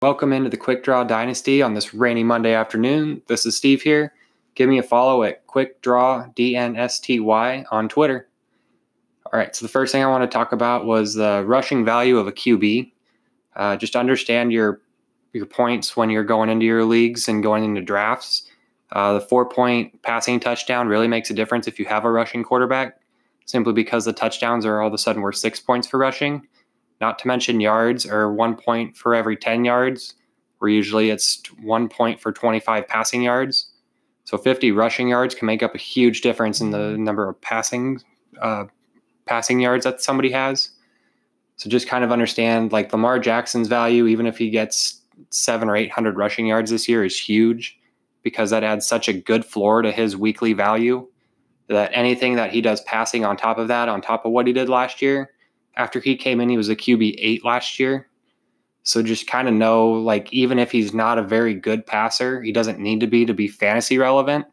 Welcome into the Quick Draw Dynasty on this rainy Monday afternoon. This is Steve here. Give me a follow at Quick Draw DNSTY on Twitter. All right, so the first thing I want to talk about was the rushing value of a QB. Uh, just understand your your points when you're going into your leagues and going into drafts. Uh, the four point passing touchdown really makes a difference if you have a rushing quarterback, simply because the touchdowns are all of a sudden worth six points for rushing not to mention yards are one point for every 10 yards, where usually it's one point for 25 passing yards. So 50 rushing yards can make up a huge difference in the number of passing uh, passing yards that somebody has. So just kind of understand like Lamar Jackson's value, even if he gets seven or 800 rushing yards this year, is huge because that adds such a good floor to his weekly value that anything that he does passing on top of that, on top of what he did last year, after he came in, he was a QB eight last year. So just kind of know, like, even if he's not a very good passer, he doesn't need to be to be fantasy relevant.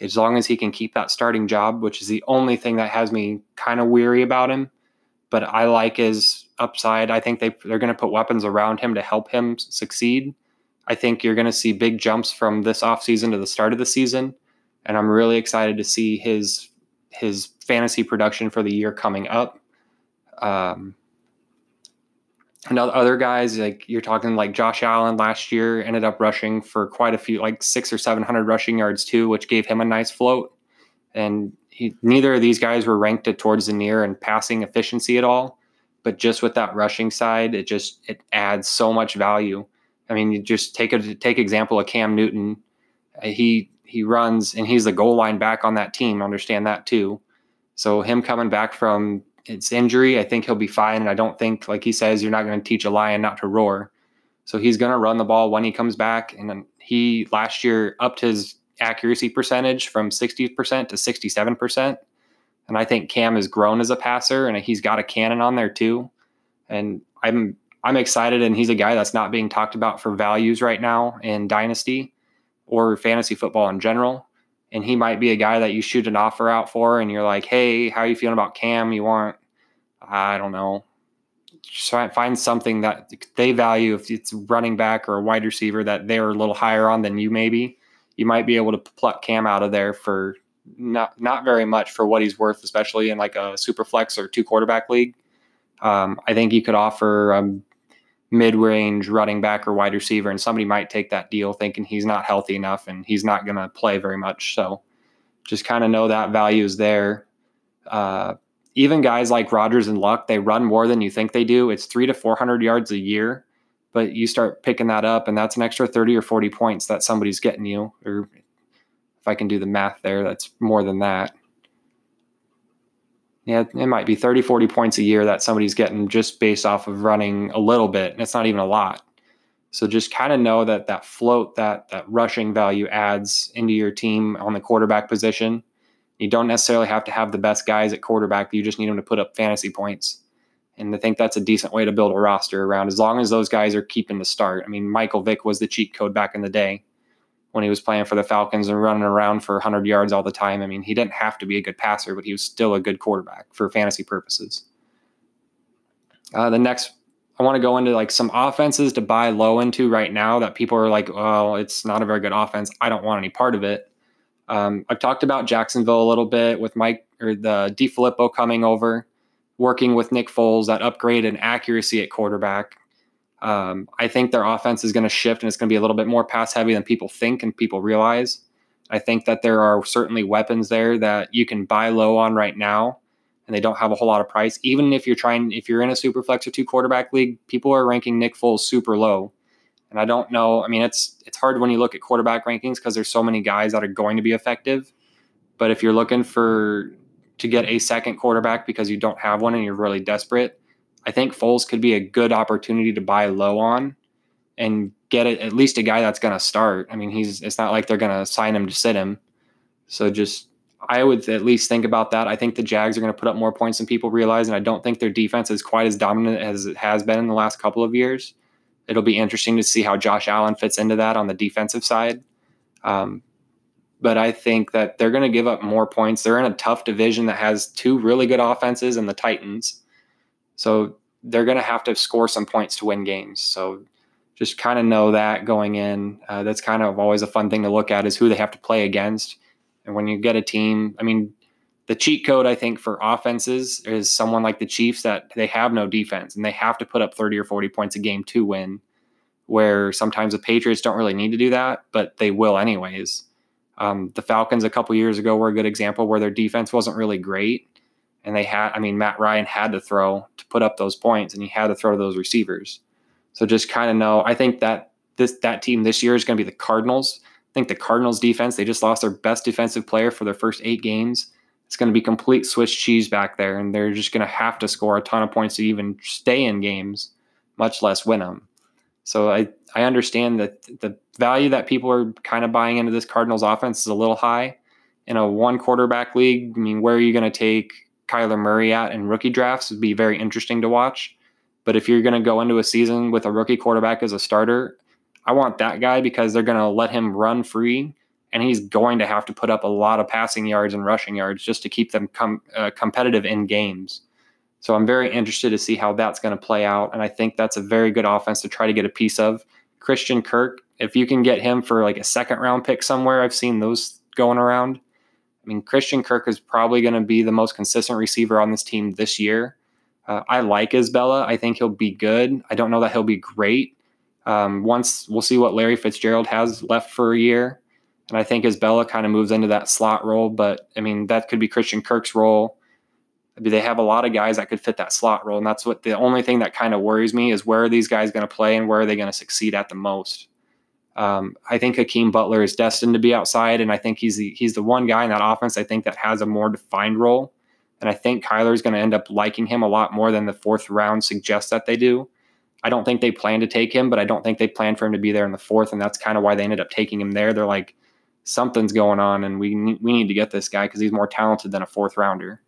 As long as he can keep that starting job, which is the only thing that has me kind of weary about him. But I like his upside. I think they they're going to put weapons around him to help him succeed. I think you're going to see big jumps from this offseason to the start of the season, and I'm really excited to see his his fantasy production for the year coming up. Um, and other guys like you're talking like Josh Allen last year ended up rushing for quite a few, like six or seven hundred rushing yards too, which gave him a nice float. And he, neither of these guys were ranked towards the near and passing efficiency at all. But just with that rushing side, it just it adds so much value. I mean, you just take a take example of Cam Newton. He he runs and he's the goal line back on that team. Understand that too. So him coming back from it's injury, I think he'll be fine. And I don't think, like he says, you're not going to teach a lion not to roar. So he's going to run the ball when he comes back. And he last year upped his accuracy percentage from 60% to 67%. And I think Cam has grown as a passer and he's got a cannon on there too. And I'm I'm excited and he's a guy that's not being talked about for values right now in dynasty or fantasy football in general and he might be a guy that you shoot an offer out for and you're like hey how are you feeling about cam you want i don't know find something that they value if it's running back or a wide receiver that they're a little higher on than you maybe you might be able to pluck cam out of there for not not very much for what he's worth especially in like a super flex or two quarterback league um, i think you could offer um, mid-range running back or wide receiver, and somebody might take that deal thinking he's not healthy enough and he's not going to play very much. So just kind of know that value is there. Uh, even guys like Rodgers and Luck, they run more than you think they do. It's three to four hundred yards a year, but you start picking that up, and that's an extra thirty or forty points that somebody's getting you. Or if I can do the math there, that's more than that yeah, it might be 30, 40 points a year that somebody's getting just based off of running a little bit. And it's not even a lot. So just kind of know that that float, that that rushing value adds into your team on the quarterback position. You don't necessarily have to have the best guys at quarterback. You just need them to put up fantasy points. And I think that's a decent way to build a roster around as long as those guys are keeping the start. I mean, Michael Vick was the cheat code back in the day when he was playing for the Falcons and running around for 100 yards all the time. I mean, he didn't have to be a good passer, but he was still a good quarterback for fantasy purposes. Uh, the next, I want to go into like some offenses to buy low into right now that people are like, well, it's not a very good offense. I don't want any part of it. Um, I've talked about Jacksonville a little bit with Mike or the DeFilippo coming over, working with Nick Foles, that upgrade in accuracy at quarterback. Um, I think their offense is going to shift and it's going to be a little bit more pass heavy than people think and people realize. I think that there are certainly weapons there that you can buy low on right now and they don't have a whole lot of price. Even if you're trying, if you're in a super flex or two quarterback league, people are ranking Nick Foles super low. And I don't know. I mean, it's it's hard when you look at quarterback rankings because there's so many guys that are going to be effective. But if you're looking for to get a second quarterback because you don't have one and you're really desperate, I think Foles could be a good opportunity to buy low on and get it, at least a guy that's going to start. I mean, he's it's not like they're going to sign him to sit him. So just I would at least think about that. I think the Jags are going to put up more points than people realize, and I don't think their defense is quite as dominant as it has been in the last couple of years. It'll be interesting to see how Josh Allen fits into that on the defensive side. Um, but I think that they're going to give up more points. They're in a tough division that has two really good offenses and the Titans. So they're going to have to score some points to win games. So just kind of know that going in. Uh, that's kind of always a fun thing to look at is who they have to play against. And when you get a team, I mean, the cheat code I think for offenses is someone like the Chiefs that they have no defense and they have to put up 30 or 40 points a game to win. Where sometimes the Patriots don't really need to do that, but they will anyways. Um, the Falcons a couple years ago were a good example where their defense wasn't really great, and they had, I mean, Matt Ryan had to throw to put up those points, and he had to throw to those receivers. So just kind of know. I think that this that team this year is going to be the Cardinals. I think the Cardinals defense they just lost their best defensive player for their first eight games it's going to be complete Swiss cheese back there, and they're just going to have to score a ton of points to even stay in games, much less win them. So I, I understand that the value that people are kind of buying into this Cardinals offense is a little high. In a one quarterback league, I mean, where are you going to take Kyler Murray at in rookie drafts would be very interesting to watch. But if you're going to go into a season with a rookie quarterback as a starter, I want that guy because they're going to let him run free and he's going to have to put up a lot of passing yards and rushing yards just to keep them com- uh, competitive in games. So I'm very interested to see how that's going to play out, and I think that's a very good offense to try to get a piece of. Christian Kirk, if you can get him for like a second round pick somewhere, I've seen those going around. I mean, Christian Kirk is probably going to be the most consistent receiver on this team this year. Uh, I like Isabella. I think he'll be good. I don't know that he'll be great. Um, once we'll see what Larry Fitzgerald has left for a year. And I think Isabella kind of moves into that slot role, but I mean, that could be Christian Kirk's role. I mean, they have a lot of guys that could fit that slot role. And that's what the only thing that kind of worries me is where are these guys going to play and where are they going to succeed at the most? Um, I think Hakeem Butler is destined to be outside, and I think he's the, he's the one guy in that offense I think that has a more defined role. And I think Kyler is going to end up liking him a lot more than the fourth round suggests that they do. I don't think they plan to take him, but I don't think they plan for him to be there in the fourth, and that's kind of why they ended up taking him there. They're like, something's going on, and we we need to get this guy because he's more talented than a fourth rounder.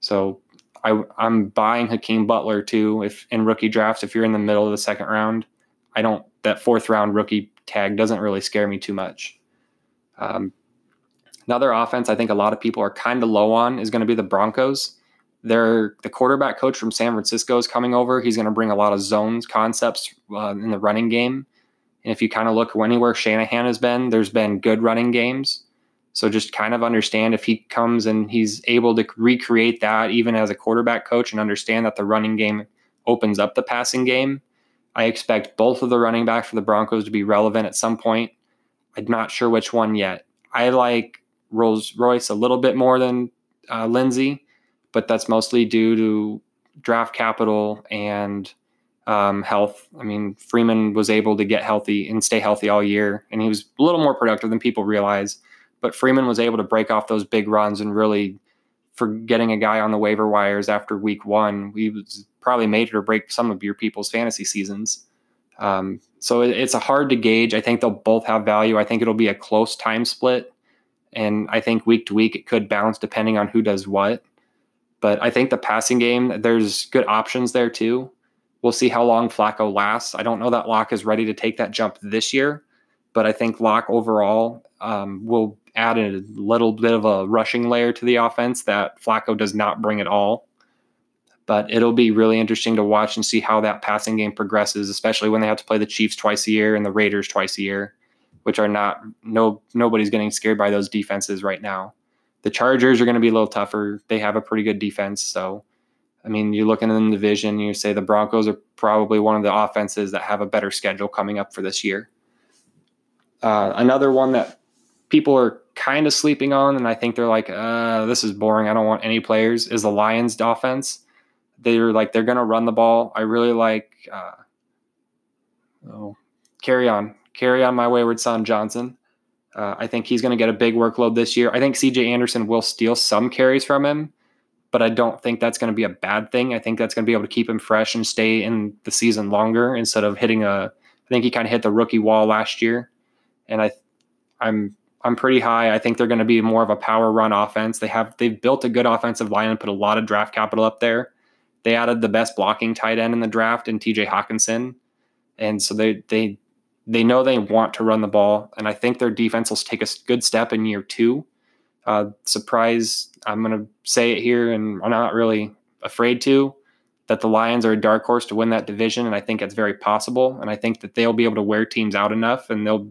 So I, I'm buying Hakeem Butler too. If in rookie drafts, if you're in the middle of the second round, I don't that fourth round rookie tag doesn't really scare me too much. Um, another offense I think a lot of people are kind of low on is going to be the Broncos. They're, the quarterback coach from San Francisco is coming over. He's going to bring a lot of zones concepts uh, in the running game. And if you kind of look anywhere Shanahan has been, there's been good running games. So just kind of understand if he comes and he's able to recreate that even as a quarterback coach and understand that the running game opens up the passing game. I expect both of the running backs for the Broncos to be relevant at some point. I'm not sure which one yet. I like Rolls Royce a little bit more than uh, Lindsay, but that's mostly due to draft capital and um, health. I mean, Freeman was able to get healthy and stay healthy all year, and he was a little more productive than people realize. But Freeman was able to break off those big runs and really, for getting a guy on the waiver wires after week one, we was probably made it or break some of your people's fantasy seasons. Um, so it, it's a hard to gauge. I think they'll both have value. I think it'll be a close time split, and I think week to week it could bounce depending on who does what. But I think the passing game, there's good options there too. We'll see how long Flacco lasts. I don't know that Lock is ready to take that jump this year, but I think Lock overall um, will add a little bit of a rushing layer to the offense that Flacco does not bring at all. But it'll be really interesting to watch and see how that passing game progresses, especially when they have to play the Chiefs twice a year and the Raiders twice a year, which are not no nobody's getting scared by those defenses right now. The Chargers are going to be a little tougher. They have a pretty good defense, so I mean, you look in the division, you say the Broncos are probably one of the offenses that have a better schedule coming up for this year. Uh, another one that people are kind of sleeping on, and I think they're like, uh, this is boring. I don't want any players, is the Lions' offense. They're like, they're going to run the ball. I really like, uh, oh, carry on, carry on my wayward son, Johnson. Uh, I think he's going to get a big workload this year. I think CJ Anderson will steal some carries from him but I don't think that's going to be a bad thing. I think that's going to be able to keep him fresh and stay in the season longer instead of hitting a. I think he kind of hit the rookie wall last year, and I, I'm I'm pretty high. I think they're going to be more of a power run offense. They have they've built a good offensive line and put a lot of draft capital up there. They added the best blocking tight end in the draft in T.J. Hockenson, and so they they they know they want to run the ball, and I think their defense will take a good step in year two uh, surprise, I'm going to say it here, and I'm not really afraid to, that the Lions are a dark horse to win that division, and I think it's very possible. And I think that they'll be able to wear teams out enough, and they'll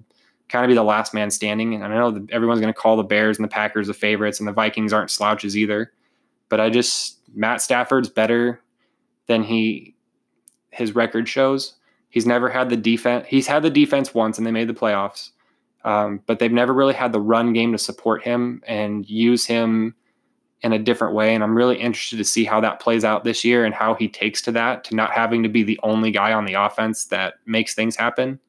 kind of be the last man standing. And I know everyone's going to call the Bears and the Packers the favorites, and the Vikings aren't slouches either. But I just Matt Stafford's better than he his record shows. He's never had the defense. He's had the defense once, and they made the playoffs. Um, but they've never really had the run game to support him and use him in a different way. And I'm really interested to see how that plays out this year and how he takes to that, to not having to be the only guy on the offense that makes things happen.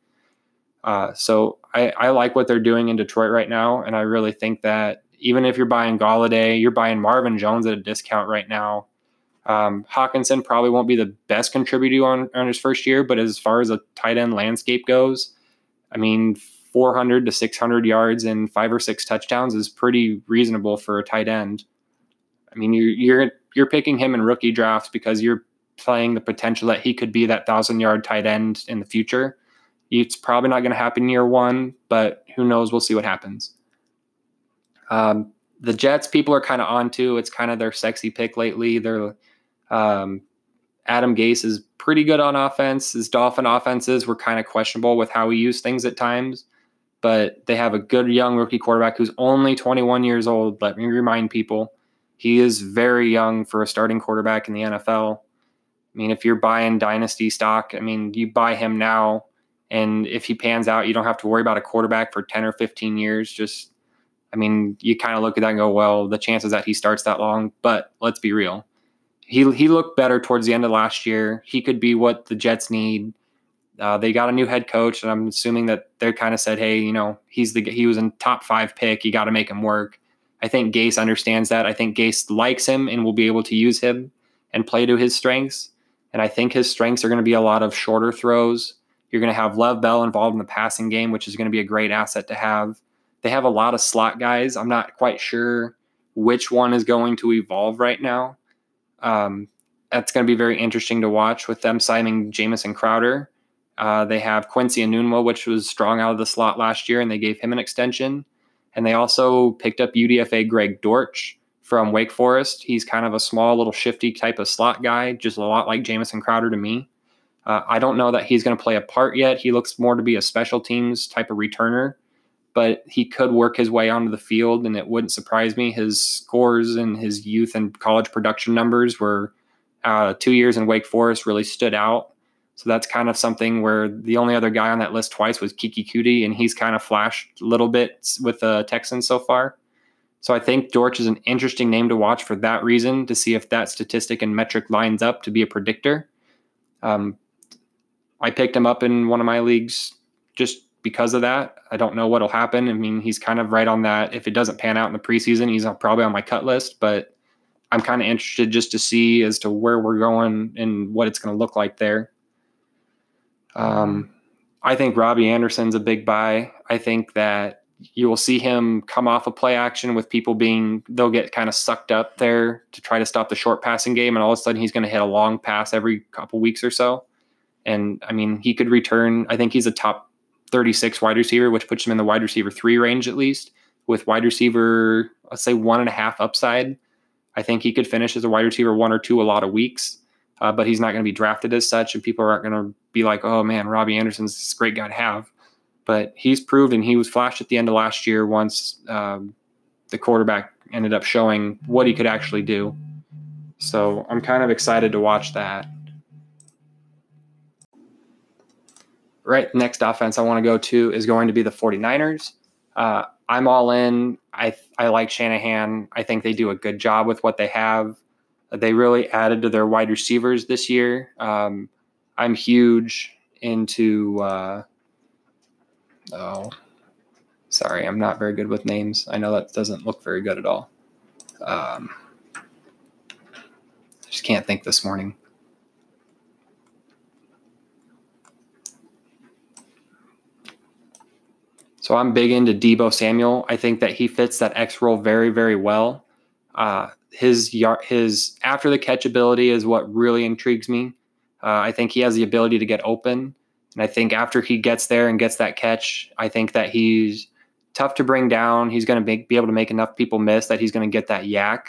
Uh, so I, I, like what they're doing in Detroit right now. And I really think that even if you're buying Golladay, you're buying Marvin Jones at a discount right now. Um, Hockenson probably won't be the best contributor on, on his first year, but as far as a tight end landscape goes, I mean, 400 to 600 yards and five or six touchdowns is pretty reasonable for a tight end. I mean, you're you're you're picking him in rookie drafts because you're playing the potential that he could be that thousand yard tight end in the future. It's probably not going to happen year one, but who knows? We'll see what happens. Um, the Jets, people are kind of onto. It's kind of their sexy pick lately. They're um, Adam Gase is pretty good on offense. His Dolphin offenses were kind of questionable with how he used things at times, but they have a good young rookie quarterback who's only 21 years old. Let me remind people he is very young for a starting quarterback in the NFL. I mean, if you're buying dynasty stock, I mean, you buy him now, and if he pans out, you don't have to worry about a quarterback for 10 or 15 years. Just, I mean, you kind of look at that and go, well, the chances that he starts that long, but let's be real. He, he looked better towards the end of last year. He could be what the Jets need. Uh, they got a new head coach, and I'm assuming that they kind of said, "Hey, you know, he's the he was in top five pick. You got to make him work." I think Gase understands that. I think Gase likes him and will be able to use him and play to his strengths. And I think his strengths are going to be a lot of shorter throws. You're going to have Lev Bell involved in the passing game, which is going to be a great asset to have. They have a lot of slot guys. I'm not quite sure which one is going to evolve right now. Um, that's going to be very interesting to watch with them signing Jamison Crowder. Uh, they have Quincy Enunwa, which was strong out of the slot last year, and they gave him an extension. And they also picked up UDFA Greg Dortch from Wake Forest. He's kind of a small, little shifty type of slot guy, just a lot like Jamison Crowder to me. Uh, I don't know that he's going to play a part yet. He looks more to be a special teams type of returner, but he could work his way onto the field, and it wouldn't surprise me. His scores and his youth and college production numbers were uh, two years in Wake Forest really stood out. So that's kind of something where the only other guy on that list twice was Keke Coutee, and he's kind of flashed a little bit with the Texans so far. So I think Dortch is an interesting name to watch for that reason to see if that statistic and metric lines up to be a predictor. Um, I picked him up in one of my leagues just because of that. I don't know what'll happen. I mean, he's kind of right on that. If it doesn't pan out in the preseason, he's probably on my cut list, but I'm kind of interested just to see as to where we're going and what it's going to look like there. Um, I think Robbie Anderson's a big buy. I think that you will see him come off a of play action with people being they'll get kind of sucked up there to try to stop the short passing game, and all of a sudden he's going to hit a long pass every couple weeks or so. And I mean, he could return. I think he's a top 36 wide receiver, which puts him in the wide receiver three range at least, with wide receiver, let's say one and a half upside. I think he could finish as a wide receiver one or two a lot of weeks uh, but he's not going to be drafted as such, and people aren't going to be like, "Oh man, Robbie Anderson's this great guy to have." But he's proved, and he was flashed at the end of last year once um, the quarterback ended up showing what he could actually do. So I'm kind of excited to watch that. Right, next offense I want to go to is going to be the 49ers. Uh, I'm all in. I I like Shanahan. I think they do a good job with what they have. They really added to their wide receivers this year. Um, I'm huge into. Uh, oh, sorry, I'm not very good with names. I know that doesn't look very good at all. Um, just can't think this morning. So I'm big into Deebo Samuel. I think that he fits that X role very, very well. Uh, his yard, his after the catch ability is what really intrigues me. Uh, I think he has the ability to get open, and I think after he gets there and gets that catch, I think that he's tough to bring down. He's going to be able to make enough people miss that he's going to get that YAC.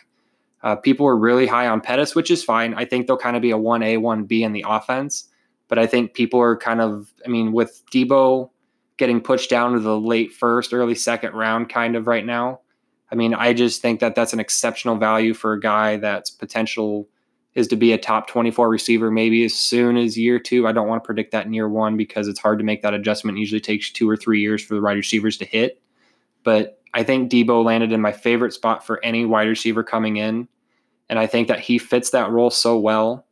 Uh, people were really high on Pettis, which is fine. I think they'll kind of be a 1A, 1B in the offense. But I think people are kind of, I mean, with Deebo getting pushed down to the late first, early second round kind of right now. I mean, I just think that that's an exceptional value for a guy that's potential is to be a top 24 receiver maybe as soon as year two. I don't want to predict that in year one because it's hard to make that adjustment. It usually takes two or three years for the wide receivers to hit. But I think Deebo landed in my favorite spot for any wide receiver coming in. And I think that he fits that role so well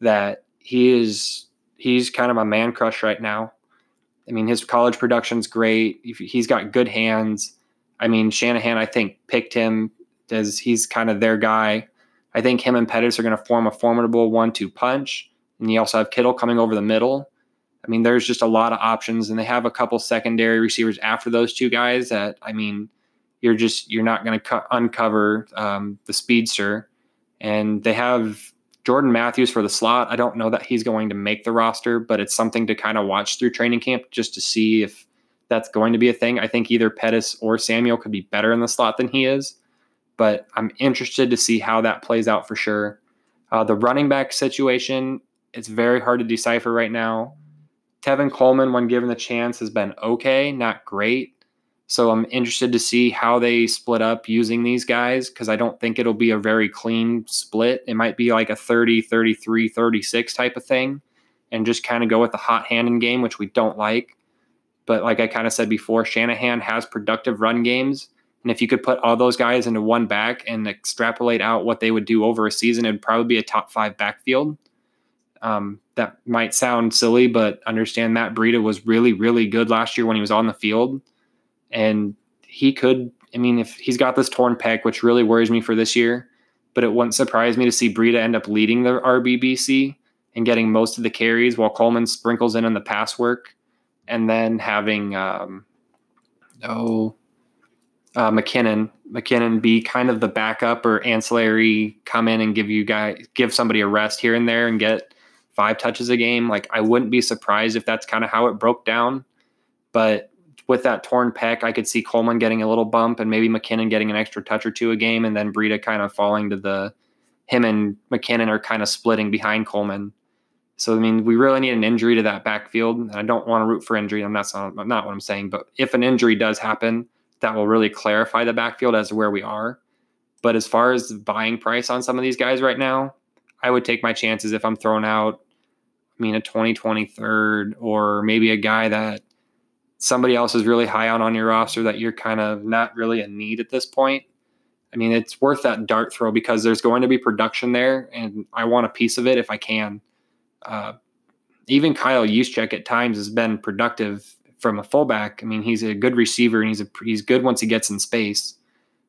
that he is he's kind of a man crush right now. I mean, his college production's great. He's got good hands. I mean, Shanahan, I think, picked him as he's kind of their guy. I think him and Pettis are going to form a formidable one-two punch. And you also have Kittle coming over the middle. I mean, there's just a lot of options, and they have a couple secondary receivers after those two guys. That I mean, you're just you're not going to cu- uncover um, the speedster, and they have Jordan Matthews for the slot. I don't know that he's going to make the roster, but it's something to kind of watch through training camp just to see if that's going to be a thing. I think either Pettis or Samuel could be better in the slot than he is but I'm interested to see how that plays out for sure. Uh, the running back situation, it's very hard to decipher right now. Tevin Coleman, when given the chance, has been okay, not great. So I'm interested to see how they split up using these guys because I don't think it'll be a very clean split. It might be like a 30, 33, 36 type of thing and just kind of go with the hot hand in game, which we don't like. But like I kind of said before, Shanahan has productive run games and if you could put all those guys into one back and extrapolate out what they would do over a season, it'd probably be a top five backfield. Um, that might sound silly, but understand Matt Breida was really, really good last year when he was on the field. And he could, I mean, if he's got this torn pec, which really worries me for this year, but it wouldn't surprise me to see Breida end up leading the RBBC and getting most of the carries while Coleman sprinkles in on the pass work and then having, um, oh, uh, McKinnon, McKinnon be kind of the backup or ancillary, come in and give you guys give somebody a rest here and there and get five touches a game. Like I wouldn't be surprised if that's kind of how it broke down. But with that torn pec, I could see Coleman getting a little bump and maybe McKinnon getting an extra touch or two a game, and then Breida kind of falling to the him and McKinnon are kind of splitting behind Coleman. So I mean, we really need an injury to that backfield. And I don't want to root for injury. I'm not, not what I'm saying. But if an injury does happen, that will really clarify the backfield as to where we are. But as far as the buying price on some of these guys right now, I would take my chances if I'm throwing out, I mean, a 2023rd or maybe a guy that somebody else is really high on on your roster that you're kind of not really a need at this point. I mean, it's worth that dart throw because there's going to be production there, and I want a piece of it if I can. Uh, even Kyle Juszczyk at times has been productive from a fullback. I mean, he's a good receiver and he's a he's good once he gets in space.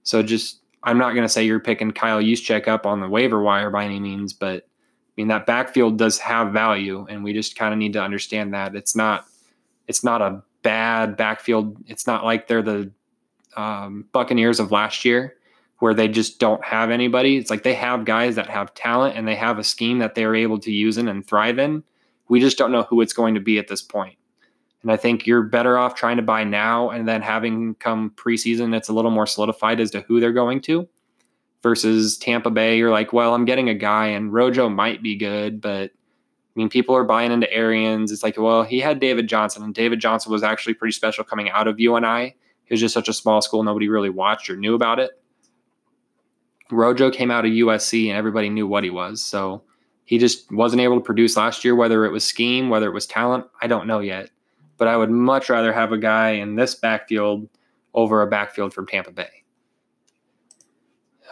So just I'm not going to say you're picking Kyle Juszczyk up on the waiver wire by any means, but I mean that backfield does have value, and we just kind of need to understand that it's not it's not a bad backfield. It's not like they're the um, Buccaneers of last year where they just don't have anybody. It's like they have guys that have talent and they have a scheme that they're able to use in and thrive in. We just don't know who it's going to be at this point. And I think you're better off trying to buy now and then having come preseason, it's a little more solidified as to who they're going to versus Tampa Bay. You're like, well, I'm getting a guy and Rojo might be good, but I mean, people are buying into Arians. It's like, well, he had David Johnson, and David Johnson was actually pretty special coming out of UNI. He was just such a small school, nobody really watched or knew about it. Rojo came out of USC, and everybody knew what he was. So he just wasn't able to produce last year, whether it was scheme, whether it was talent. I don't know yet but I would much rather have a guy in this backfield over a backfield from Tampa Bay.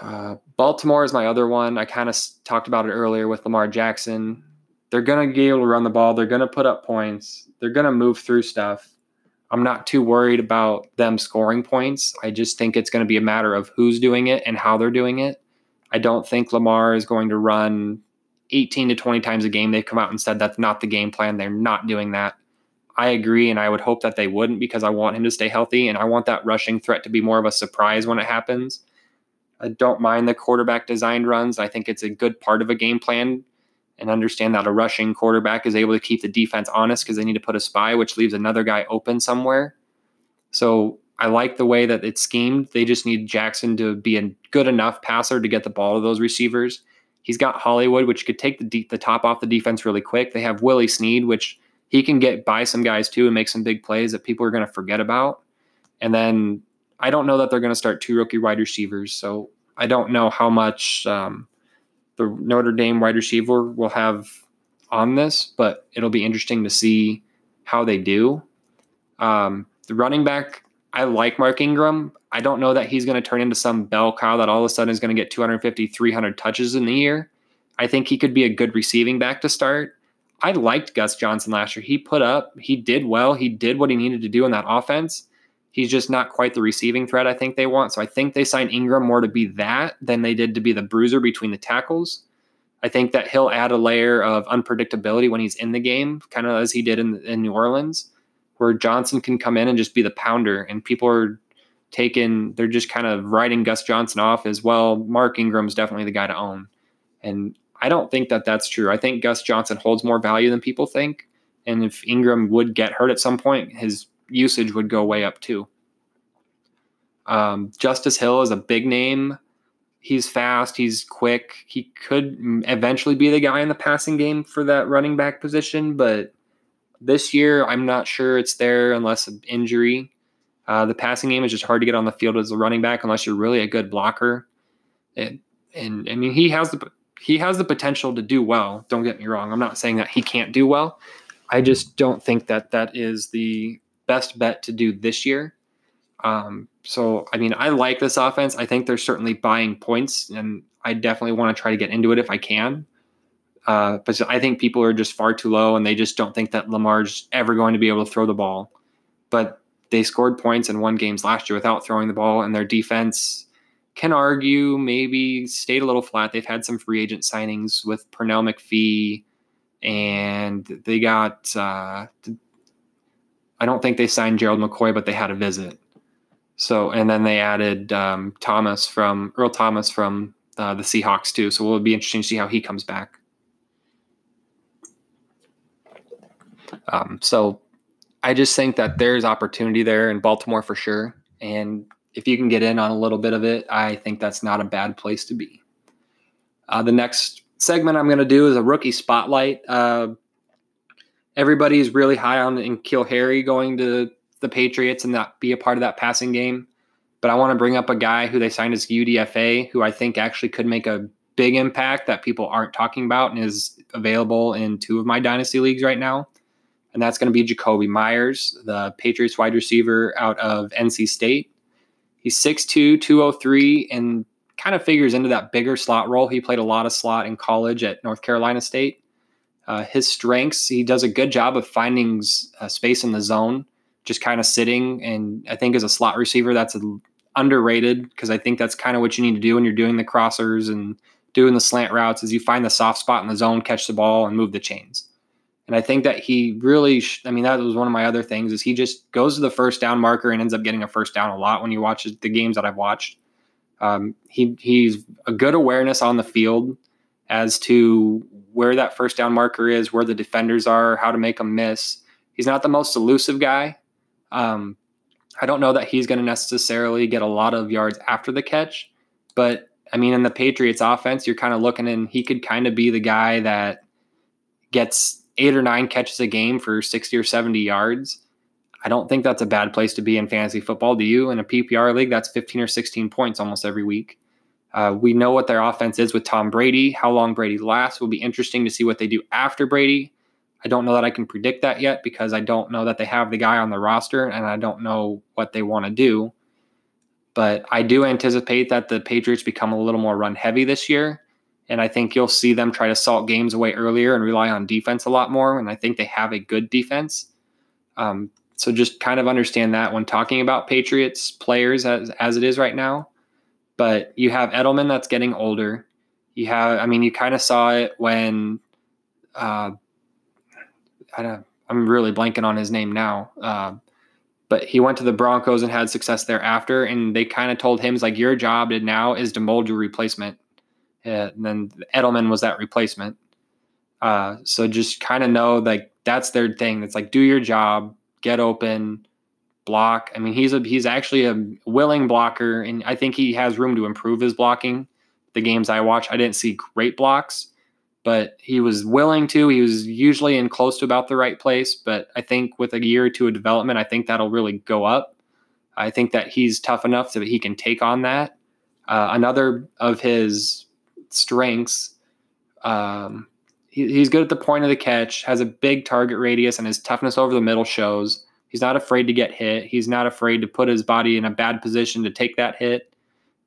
Uh, Baltimore is my other one. I kind of talked about it earlier with Lamar Jackson. They're going to be able to run the ball. They're going to put up points. They're going to move through stuff. I'm not too worried about them scoring points. I just think it's going to be a matter of who's doing it and how they're doing it. I don't think Lamar is going to run 18 to 20 times a game. They've come out and said that's not the game plan. They're not doing that. I agree, and I would hope that they wouldn't because I want him to stay healthy and I want that rushing threat to be more of a surprise when it happens. I don't mind the quarterback designed runs. I think it's a good part of a game plan and understand that a rushing quarterback is able to keep the defense honest because they need to put a spy, which leaves another guy open somewhere. So I like the way that it's schemed. They just need Jackson to be a good enough passer to get the ball to those receivers. He's got Hollywood, which could take the de- the top off the defense really quick. They have Willie Snead, which he can get by some guys too and make some big plays that people are going to forget about. And then I don't know that they're going to start two rookie wide receivers, so I don't know how much um, the Notre Dame wide receiver will have on this, but it'll be interesting to see how they do. Um, the running back, I like Mark Ingram. I don't know that he's going to turn into some bell cow that all of a sudden is going to get 250, 300 touches in the year. I think he could be a good receiving back to start. I liked Gus Johnson last year. He put up, he did well. He did what he needed to do in that offense. He's just not quite the receiving threat I think they want. So I think they signed Ingram more to be that than they did to be the bruiser between the tackles. I think that he'll add a layer of unpredictability when he's in the game, kind of as he did in, in New Orleans, where Johnson can come in and just be the pounder, and people are taking, they're just kind of writing Gus Johnson off as well. Mark Ingram's definitely the guy to own. And I don't think that that's true. I think Gus Johnson holds more value than people think. And if Ingram would get hurt at some point, his usage would go way up too. Um, Justice Hill is a big name. He's fast. He's quick. He could eventually be the guy in the passing game for that running back position, but this year I'm not sure it's there unless an injury. Uh, the passing game is just hard to get on the field as a running back unless you're really a good blocker. And, and I mean, he has the he has the potential to do well. Don't get me wrong. I'm not saying that he can't do well. I just don't think that that is the best bet to do this year. Um, so, I mean, I like this offense. I think they're certainly buying points, and I definitely want to try to get into it if I can. Uh, but I think people are just far too low, and they just don't think that Lamar's ever going to be able to throw the ball. But they scored points and won games last year without throwing the ball, and their defense can argue maybe stayed a little flat. They've had some free agent signings with Pernell McPhee, and they got uh, I don't think they signed Gerald McCoy, but they had a visit. So, and then they added um, Thomas from Earl Thomas from uh, the Seahawks too. So it'll be interesting to see how he comes back. Um, so I just think that there's opportunity there in Baltimore for sure. And if you can get in on a little bit of it, I think that's not a bad place to be. Uh, the next segment I'm going to do is a rookie spotlight. Uh, everybody's really high on N'Keal Harry going to the Patriots and not be a part of that passing game. But I want to bring up a guy who they signed as UDFA, who I think actually could make a big impact that people aren't talking about and is available in two of my dynasty leagues right now. And that's going to be Jakobi Meyers, the Patriots wide receiver out of NC State. He's 6'2, 203, and kind of figures into that bigger slot role. He played a lot of slot in college at North Carolina State. Uh, his strengths, he does a good job of finding uh, space in the zone, just kind of sitting. And I think as a slot receiver, that's a, underrated because I think that's kind of what you need to do when you're doing the crossers and doing the slant routes is you find the soft spot in the zone, catch the ball, and move the chains. And I think that he really, I mean, that was one of my other things is he just goes to the first down marker and ends up getting a first down a lot when you watch the games that I've watched. Um, he he's a good awareness on the field as to where that first down marker is, where the defenders are, how to make them miss. He's not the most elusive guy. Um, I don't know that he's going to necessarily get a lot of yards after the catch, but I mean, in the Patriots offense, you're kind of looking and he could kind of be the guy that gets eight or nine catches a game for 60 or 70 yards. I don't think that's a bad place to be in fantasy football. Do you? In a PPR league, that's 15 or 16 points almost every week. Uh, we know what their offense is with Tom Brady. How long Brady lasts will be interesting to see what they do after Brady. I don't know that I can predict that yet because I don't know that they have the guy on the roster and I don't know what they want to do. But I do anticipate that the Patriots become a little more run heavy this year. And I think you'll see them try to salt games away earlier and rely on defense a lot more. And I think they have a good defense. Um, so just kind of understand that when talking about Patriots players as, as it is right now. But you have Edelman that's getting older. You have, I mean, you kind of saw it when, uh, I don't, I'm really blanking on his name now. Uh, but he went to the Broncos and had success thereafter. And they kind of told him, like, your job now is to mold your replacement. Uh, and then Edelman was that replacement. Uh, so just kind of know like that's their thing. It's like do your job, get open, block. I mean, he's a he's actually a willing blocker, and I think he has room to improve his blocking. The games I watch, I didn't see great blocks, but he was willing to. He was usually in close to about the right place. But I think with a year or two of development, I think that'll really go up. I think that he's tough enough so that he can take on that. Uh, another of his strengths, um, he, he's good at the point of the catch, has a big target radius, and his toughness over the middle shows. He's not afraid to get hit. He's not afraid to put his body in a bad position to take that hit.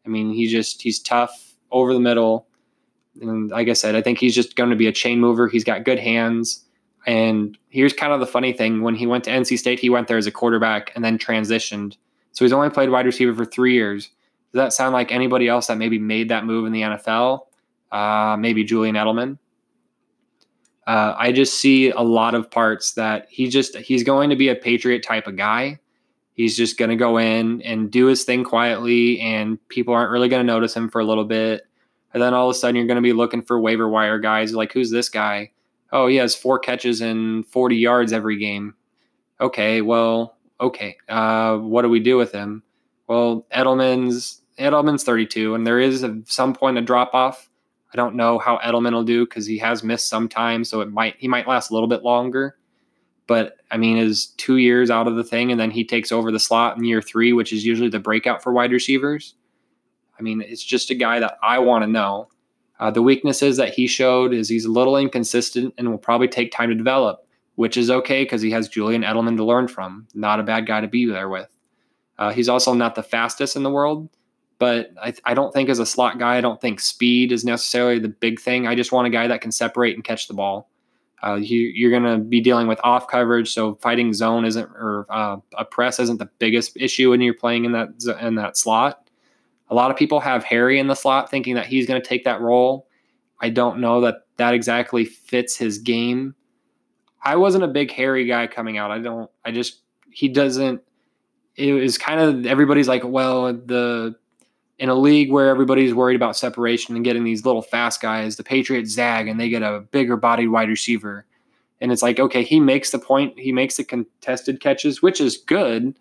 I mean, he just he's tough over the middle. And like I said, I think he's just going to be a chain mover. He's got good hands. And here's kind of the funny thing when he went to NC State, he went there as a quarterback and then transitioned. So he's only played wide receiver for three years. Does that sound like anybody else that maybe made that move in the NFL? Uh, maybe Julian Edelman. Uh, I just see a lot of parts that he just he's going to be a Patriot type of guy. He's just going to go in and do his thing quietly, and people aren't really going to notice him for a little bit. And then all of a sudden, you're going to be looking for waiver wire guys like, who's this guy? Oh, he has four catches and 40 yards every game. Okay, well, okay. Uh, what do we do with him? Well, Edelman's Edelman's 32, and there is at some point a drop off. I don't know how Edelman will do because he has missed some time, so it might he might last a little bit longer. But I mean, is two years out of the thing, and then he takes over the slot in year three, which is usually the breakout for wide receivers. I mean, it's just a guy that I want to know. Uh, the weaknesses that he showed is he's a little inconsistent and will probably take time to develop, which is okay because he has Julian Edelman to learn from. Not a bad guy to be there with. Uh, he's also not the fastest in the world, but I, I don't think as a slot guy, I don't think speed is necessarily the big thing. I just want a guy that can separate and catch the ball. Uh, you, are going to be dealing with off coverage, so fighting zone isn't or uh, a press isn't the biggest issue when you're playing in that in that slot. A lot of people have Harry in the slot, thinking that he's going to take that role. I don't know that that exactly fits his game. I wasn't a big Harry guy coming out. I don't. I just he doesn't. It was kind of everybody's like, well, the in a league where everybody's worried about separation and getting these little fast guys, the Patriots zag and they get a bigger bodied wide receiver. And it's like, okay, he makes the point, he makes the contested catches, which is good.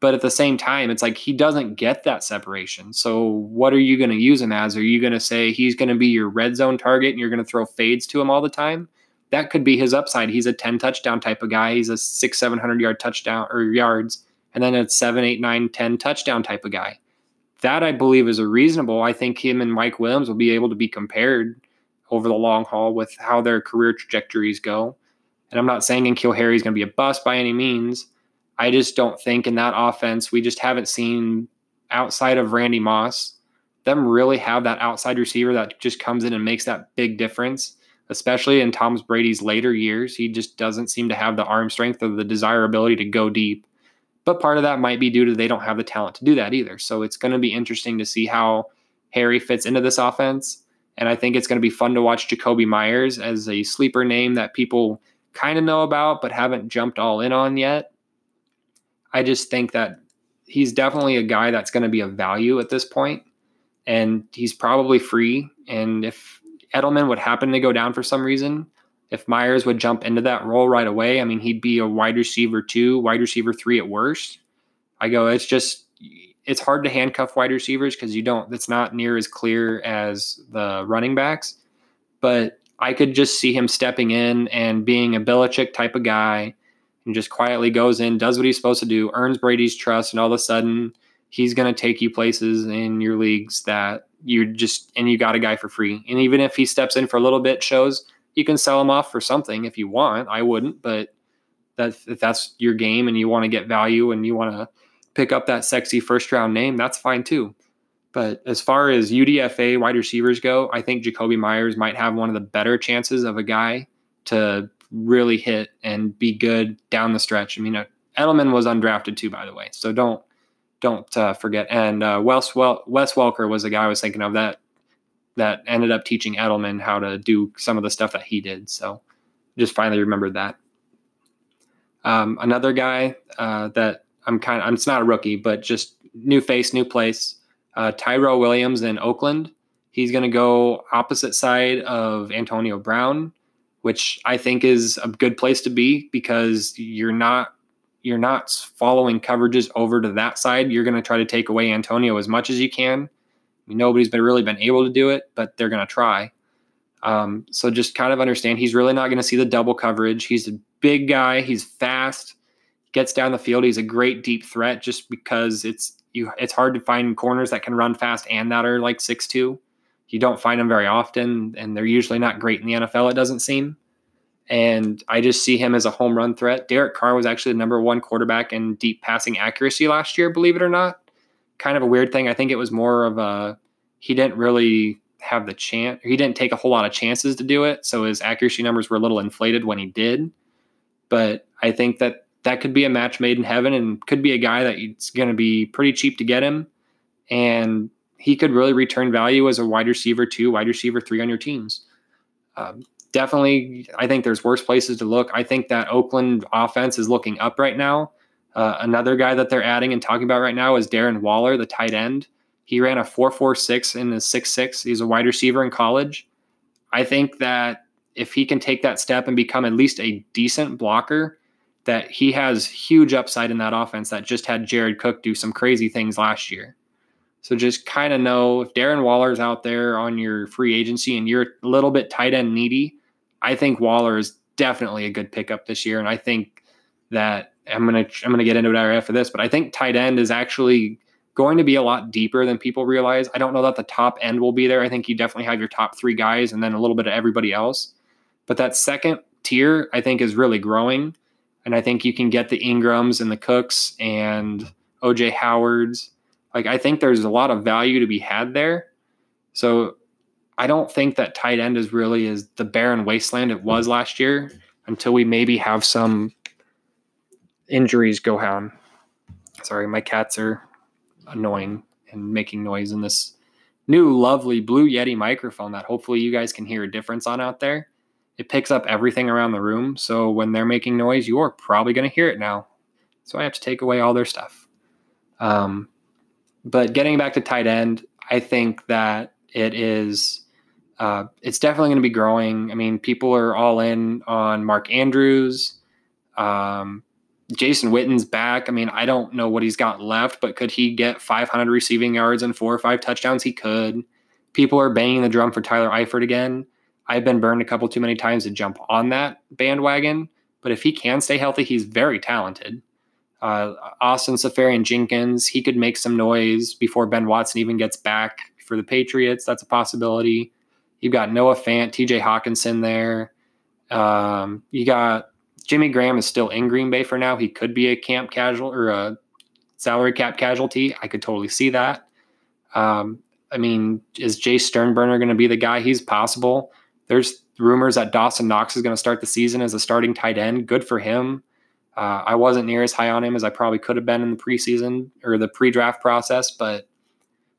But at the same time, it's like he doesn't get that separation. So what are you going to use him as? Are you going to say he's going to be your red zone target and you're going to throw fades to him all the time? That could be his upside. He's a 10 touchdown type of guy. He's a six, 700 yard touchdown or yards. And then a seven, eight, nine, 10 touchdown type of guy that I believe is a reasonable. I think him and Mike Williams will be able to be compared over the long haul with how their career trajectories go. And I'm not saying N'Keal Harry is going to be a bust by any means. I just don't think in that offense, we just haven't seen outside of Randy Moss, them really have that outside receiver that just comes in and makes that big difference, especially in Tom's Brady's later years. He just doesn't seem to have the arm strength or the desirability to go deep. But part of that might be due to they don't have the talent to do that either. So it's going to be interesting to see how Harry fits into this offense. And I think it's going to be fun to watch Jakobi Meyers as a sleeper name that people kind of know about but haven't jumped all in on yet. I just think that he's definitely a guy that's going to be of value at this point, and he's probably free. And if Edelman would happen to go down for some reason, if Meyers would jump into that role right away, I mean, he'd be a wide receiver two, wide receiver three at worst. I go, it's just, it's hard to handcuff wide receivers because you don't, it's not near as clear as the running backs. But I could just see him stepping in and being a Belichick type of guy and just quietly goes in, does what he's supposed to do, earns Brady's trust, and all of a sudden he's going to take you places in your leagues that you just, and you got a guy for free. And even if he steps in for a little bit, shows, you can sell them off for something if you want. I wouldn't, but that if that's your game and you want to get value and you want to pick up that sexy first round name, that's fine too. But as far as UDFA wide receivers go, I think Jakobi Meyers might have one of the better chances of a guy to really hit and be good down the stretch. I mean, uh, Edelman was undrafted too, by the way, so don't don't uh, forget. And uh, Wes well, Wes Welker was the guy I was thinking of that that ended up teaching Edelman how to do some of the stuff that he did. So just finally remembered that. Um, another guy uh, that I'm kind of, it's not a rookie, but just new face, new place. Uh, Tyrell Williams in Oakland. He's going to go opposite side of Antonio Brown, which I think is a good place to be because you're not you're not following coverages over to that side. You're going to try to take away Antonio as much as you can. Nobody's been really been able to do it, but they're going to try. Um, so just kind of understand he's really not going to see the double coverage. He's a big guy. He's fast. Gets down the field. He's a great deep threat just because it's you. It's hard to find corners that can run fast and that are like six two. You don't find them very often, and they're usually not great in the NFL. It doesn't seem. And I just see him as a home run threat. Derek Carr was actually the number one quarterback in deep passing accuracy last year, believe it or not. Kind of a weird thing. I think it was more of a he didn't really have the chance. He didn't take a whole lot of chances to do it, so his accuracy numbers were a little inflated when he did. But I think that that could be a match made in heaven, and could be a guy that it's going to be pretty cheap to get him, and he could really return value as a wide receiver two, wide receiver three on your teams. Um, definitely, I think there's worse places to look. I think that Oakland offense is looking up right now. Uh, another guy that they're adding and talking about right now is Darren Waller, the tight end. He ran a 4.46 in the 6.6. He's a wide receiver in college. I think that if he can take that step and become at least a decent blocker, that he has huge upside in that offense that just had Jared Cook do some crazy things last year. So just kind of know if Darren Waller's out there on your free agency and you're a little bit tight end needy, I think Waller is definitely a good pickup this year. And I think that I'm gonna I'm gonna get into it after this, but I think tight end is actually going to be a lot deeper than people realize. I don't know that the top end will be there. I think you definitely have your top three guys and then a little bit of everybody else. But that second tier, I think, is really growing. And I think you can get the Engrams and the Cooks and OJ Howards. Like, I think there's a lot of value to be had there. So I don't think that tight end is really as the barren wasteland it was last year until we maybe have some injuries go on. Sorry, my cats are annoying and making noise in this new lovely Blue Yeti microphone that hopefully you guys can hear a difference on out there. It picks up everything around the room. So when they're making noise, you are probably going to hear it now. So I have to take away all their stuff. Um, but getting back to tight end, I think that it is. Uh, it's definitely going to be growing. I mean, people are all in on Mark Andrews. Um, Jason Witten's back. I mean, I don't know what he's got left, but could he get 500 receiving yards and four or five touchdowns? He could. People are banging the drum for Tyler Eifert again. I've been burned a couple too many times to jump on that bandwagon, but if he can stay healthy, he's very talented. Uh, Austin Seferian-Jenkins, he could make some noise before Ben Watson even gets back for the Patriots. That's a possibility. You've got Noah Fant, TJ Hockenson there. Um, you got Jimmy Graham is still in Green Bay for now. He could be a camp casual or a salary cap casualty. I could totally see that. Um, I mean, is Jace Sternberger going to be the guy? He's possible. There's rumors that Dawson Knox is going to start the season as a starting tight end. Good for him. Uh, I wasn't near as high on him as I probably could have been in the preseason or the pre-draft process, but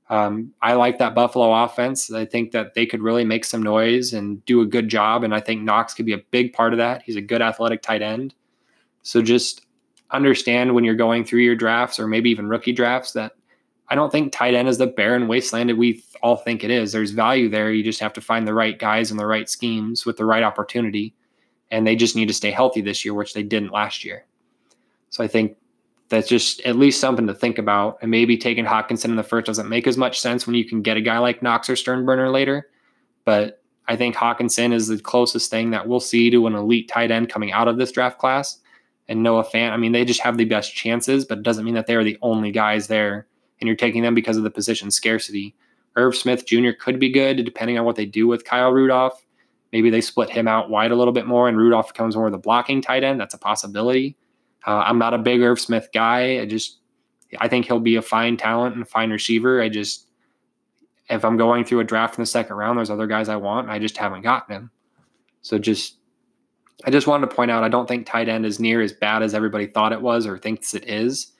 um, I like that Buffalo offense. I think that they could really make some noise and do a good job. And I think Knox could be a big part of that. He's a good athletic tight end. So just understand when you're going through your drafts or maybe even rookie drafts that I don't think tight end is the barren wasteland that we all think it is. There's value there. You just have to find the right guys and the right schemes with the right opportunity. And they just need to stay healthy this year, which they didn't last year. So I think that's just at least something to think about. And maybe taking Hockenson in the first doesn't make as much sense when you can get a guy like Knox or Sternberger later. But I think Hockenson is the closest thing that we'll see to an elite tight end coming out of this draft class. And Noah Fant, I mean, they just have the best chances, but it doesn't mean that they are the only guys there. And you're taking them because of the position scarcity. Irv Smith Jr. could be good depending on what they do with Kyle Rudolph. Maybe they split him out wide a little bit more and Rudolph becomes more of the blocking tight end. That's a possibility. Uh, I'm not a big Irv Smith guy. I just I think he'll be a fine talent and a fine receiver. I just if I'm going through a draft in the second round, there's other guys I want, I just haven't gotten him. So just I just wanted to point out I don't think tight end is near as bad as everybody thought it was or thinks it is.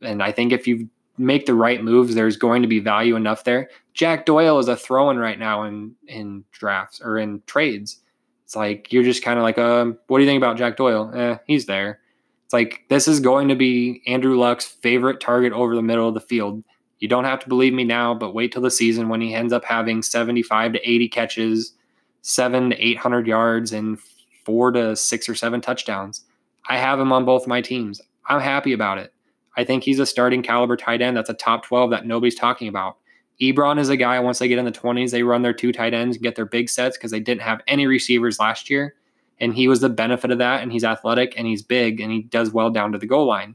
And I think if you make the right moves, there's going to be value enough there. Jack Doyle is a throw-in right now in in drafts or in trades. It's like you're just kind of like, um, what do you think about Jack Doyle? Eh, he's there. It's like this is going to be Andrew Luck's favorite target over the middle of the field. You don't have to believe me now, but wait till the season when he ends up having 75 to 80 catches, seven to 800 yards, and four to six or seven touchdowns. I have him on both my teams. I'm happy about it. I think he's a starting caliber tight end. That's a top 12 that nobody's talking about. Ebron is a guy, once they get in the 20s, they run their two tight ends and get their big sets because they didn't have any receivers last year. And he was the benefit of that. And he's athletic and he's big and he does well down to the goal line.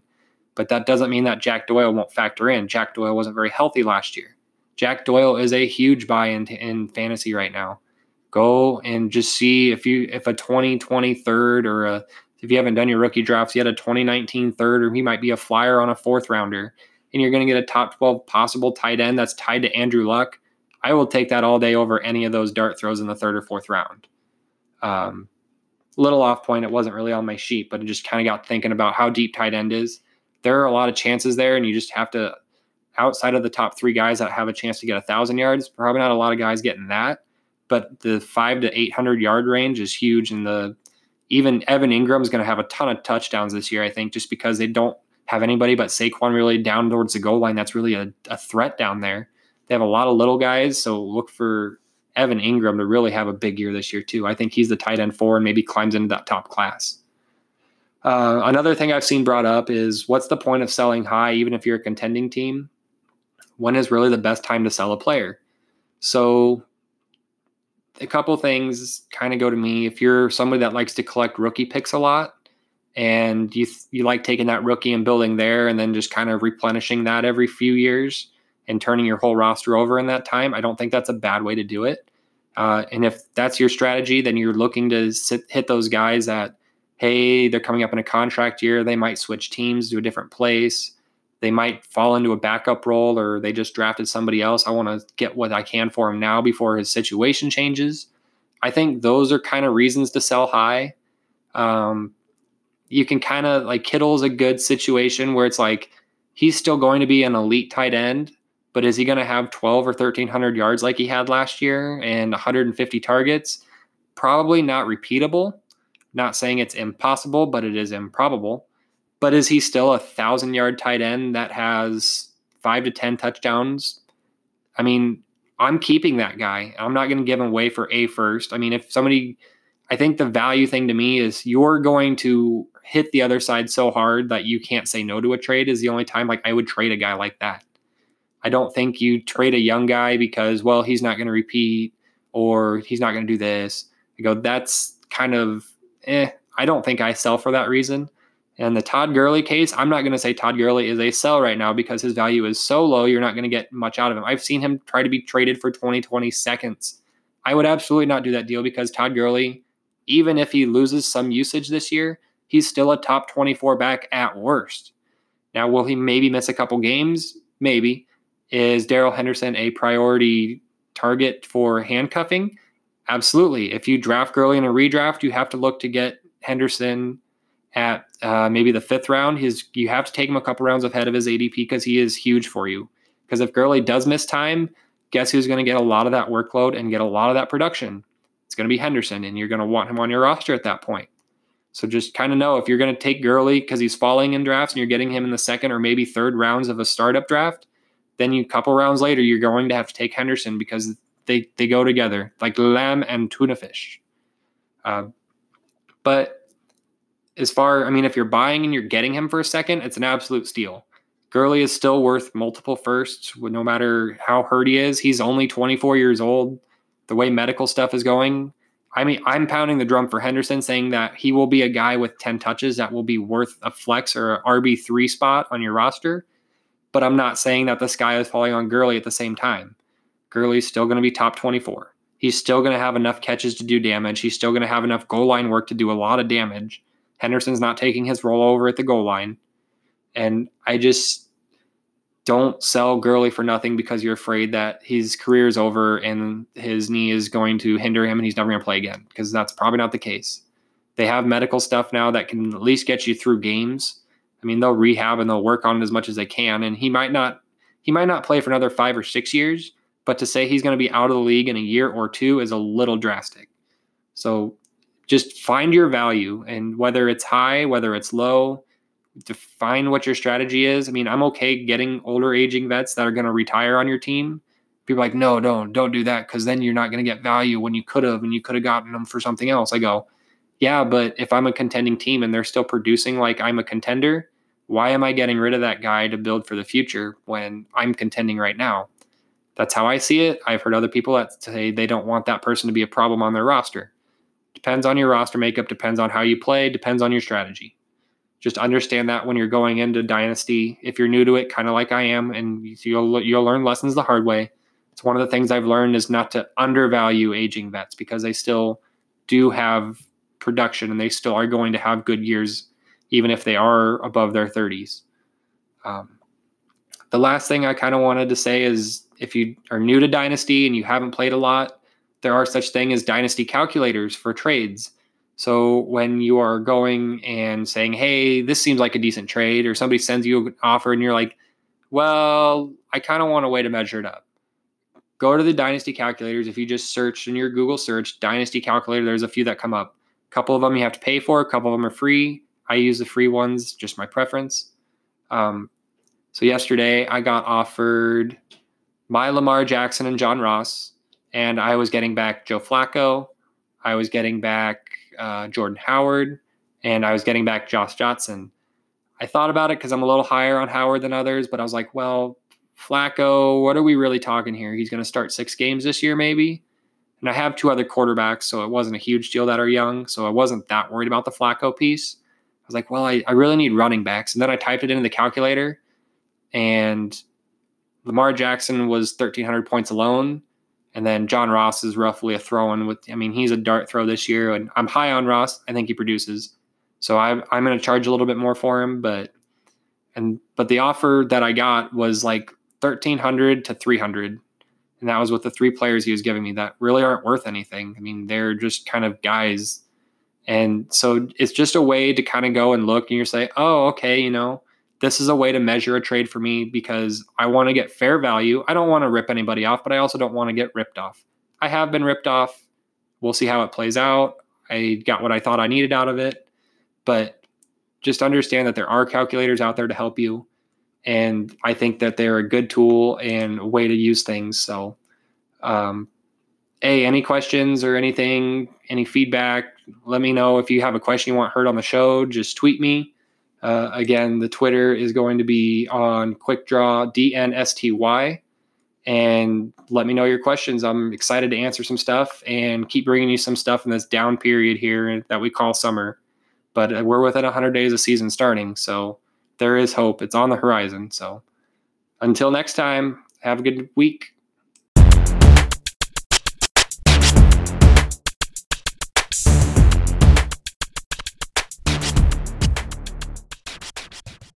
But that doesn't mean that Jack Doyle won't factor in. Jack Doyle wasn't very healthy last year. Jack Doyle is a huge buy in, in fantasy right now. Go and just see if you if a 2020 third or a if you haven't done your rookie drafts yet, a 2019 third, or he might be a flyer on a fourth rounder, and you're going to get a top 12 possible tight end that's tied to Andrew Luck. I will take that all day over any of those dart throws in the third or fourth round. Um, little off point, it wasn't really on my sheet, but it just kind of got thinking about how deep tight end is. There are a lot of chances there, and you just have to, outside of the top three guys that have a chance to get a thousand yards, probably not a lot of guys getting that. But the five to eight hundred yard range is huge, and the even Evan Engram is going to have a ton of touchdowns this year, I think, just because they don't have anybody but Saquon really down towards the goal line. That's really a, a threat down there. They have a lot of little guys, so look for Evan Engram to really have a big year this year, too. I think he's the tight end four and maybe climbs into that top class. Uh, another thing I've seen brought up is what's the point of selling high, even if you're a contending team? When is really the best time to sell a player? So a couple things kind of go to me. If you're somebody that likes to collect rookie picks a lot, and you you like taking that rookie and building there, and then just kind of replenishing that every few years and turning your whole roster over in that time, I don't think that's a bad way to do it. Uh, and if that's your strategy, then you're looking to sit, hit those guys that, hey, they're coming up in a contract year, they might switch teams to a different place they might fall into a backup role or they just drafted somebody else. I want to get what I can for him now before his situation changes. I think those are kind of reasons to sell high. Um, you can kind of like Kittle's a good situation where it's like he's still going to be an elite tight end, but is he going to have 12 or 1300 yards like he had last year and 150 targets? Probably not repeatable. Not saying it's impossible, but it is improbable. But is he still a thousand yard tight end that has five to 10 touchdowns? I mean, I'm keeping that guy. I'm not going to give him away for a first. I mean, if somebody, I think the value thing to me is you're going to hit the other side so hard that you can't say no to a trade is the only time like I would trade a guy like that. I don't think you trade a young guy because, well, he's not going to repeat or he's not going to do this. I go, that's kind of, eh, I don't think I sell for that reason. And the Todd Gurley case, I'm not going to say Todd Gurley is a sell right now because his value is so low, you're not going to get much out of him. I've seen him try to be traded for 20, 20 seconds. I would absolutely not do that deal because Todd Gurley, even if he loses some usage this year, he's still a top 24 back at worst. Now, will he maybe miss a couple games? Maybe. Is Darrell Henderson a priority target for handcuffing? Absolutely. If you draft Gurley in a redraft, you have to look to get Henderson at uh, maybe the fifth round, his you have to take him a couple rounds ahead of his ADP because he is huge for you. Because if Gurley does miss time, guess who's going to get a lot of that workload and get a lot of that production? It's going to be Henderson, and you're going to want him on your roster at that point. So just kind of know if you're going to take Gurley because he's falling in drafts and you're getting him in the second or maybe third rounds of a startup draft, then you couple rounds later you're going to have to take Henderson because they they go together like lamb and tuna fish. Uh, but as far, I mean, if you're buying and you're getting him for a second, it's an absolute steal. Gurley is still worth multiple firsts, no matter how hurt he is. He's only 24 years old. The way medical stuff is going, I mean, I'm pounding the drum for Henderson, saying that he will be a guy with 10 touches that will be worth a flex or a RB3 spot on your roster. But I'm not saying that the sky is falling on Gurley at the same time. Gurley's still going to be top 24. He's still going to have enough catches to do damage. He's still going to have enough goal line work to do a lot of damage. Henderson's not taking his role over at the goal line. And I just don't sell Gurley for nothing because you're afraid that his career is over and his knee is going to hinder him and he's never going to play again because that's probably not the case. They have medical stuff now that can at least get you through games. I mean, they'll rehab and they'll work on it as much as they can and he might not he might not play for another 5 or 6 years, but to say he's going to be out of the league in a year or two is a little drastic. So just find your value and whether it's high, whether it's low, define what your strategy is. I mean, I'm okay getting older aging vets that are going to retire on your team. People like, no, don't, don't do that because then you're not going to get value when you could have and you could have gotten them for something else. I go, yeah, but if I'm a contending team and they're still producing like I'm a contender, Why am I getting rid of that guy to build for the future when I'm contending right now? That's how I see it. I've heard other people that say they don't want that person to be a problem on their roster. Depends on your roster makeup, depends on how you play, depends on your strategy. Just understand that when you're going into Dynasty, if you're new to it, kind of like I am, and you'll you'll learn lessons the hard way. It's one of the things I've learned is not to undervalue aging vets because they still do have production and they still are going to have good years, even if they are above their 30s. Um, the last thing I kind of wanted to say is if you are new to Dynasty and you haven't played a lot, there are such thing as Dynasty calculators for trades. So when you are going and saying, "Hey, this seems like a decent trade," or somebody sends you an offer and you're like, "Well, I kind of want a way to measure it up." Go to the Dynasty calculators. If you just search in your Google search Dynasty calculator, there's a few that come up. A couple of them you have to pay for. A couple of them are free. I use the free ones, just my preference. Um, so yesterday I got offered my Lamar Jackson and John Ross, and I was getting back Joe Flacco. I was getting back uh, Jordan Howard, and I was getting back Josh Johnson. I thought about it because I'm a little higher on Howard than others, but I was like, well, Flacco, what are we really talking here? He's going to start six games this year, maybe. And I have two other quarterbacks, so it wasn't a huge deal that are young. So I wasn't that worried about the Flacco piece. I was like, well, I, I really need running backs. And then I typed it into the calculator, and Lamar Jackson was 1,300 points alone. And then John Ross is roughly a throw in with, I mean, he's a dart throw this year. And I'm high on Ross. I think he produces. So I'm, I'm going to charge a little bit more for him. But, and, but the offer that I got was like 1,300 to 300. And that was with the three players he was giving me that really aren't worth anything. I mean, they're just kind of guys. And so it's just a way to kind of go and look and you're say, oh, okay, you know, this is a way to measure a trade for me because I want to get fair value. I don't want to rip anybody off, but I also don't want to get ripped off. I have been ripped off. We'll see how it plays out. I got what I thought I needed out of it, but just understand that there are calculators out there to help you. And I think that they're a good tool and a way to use things. So, um, hey, any questions or anything, any feedback, let me know. If you have a question you want heard on the show, just tweet me uh, again, the Twitter is going to be on QuickDraw DNSTY. And let me know your questions. I'm excited to answer some stuff and keep bringing you some stuff in this down period here that we call summer. But we're within 100 days of season starting. So there is hope. It's on the horizon. So until next time, have a good week. Mix.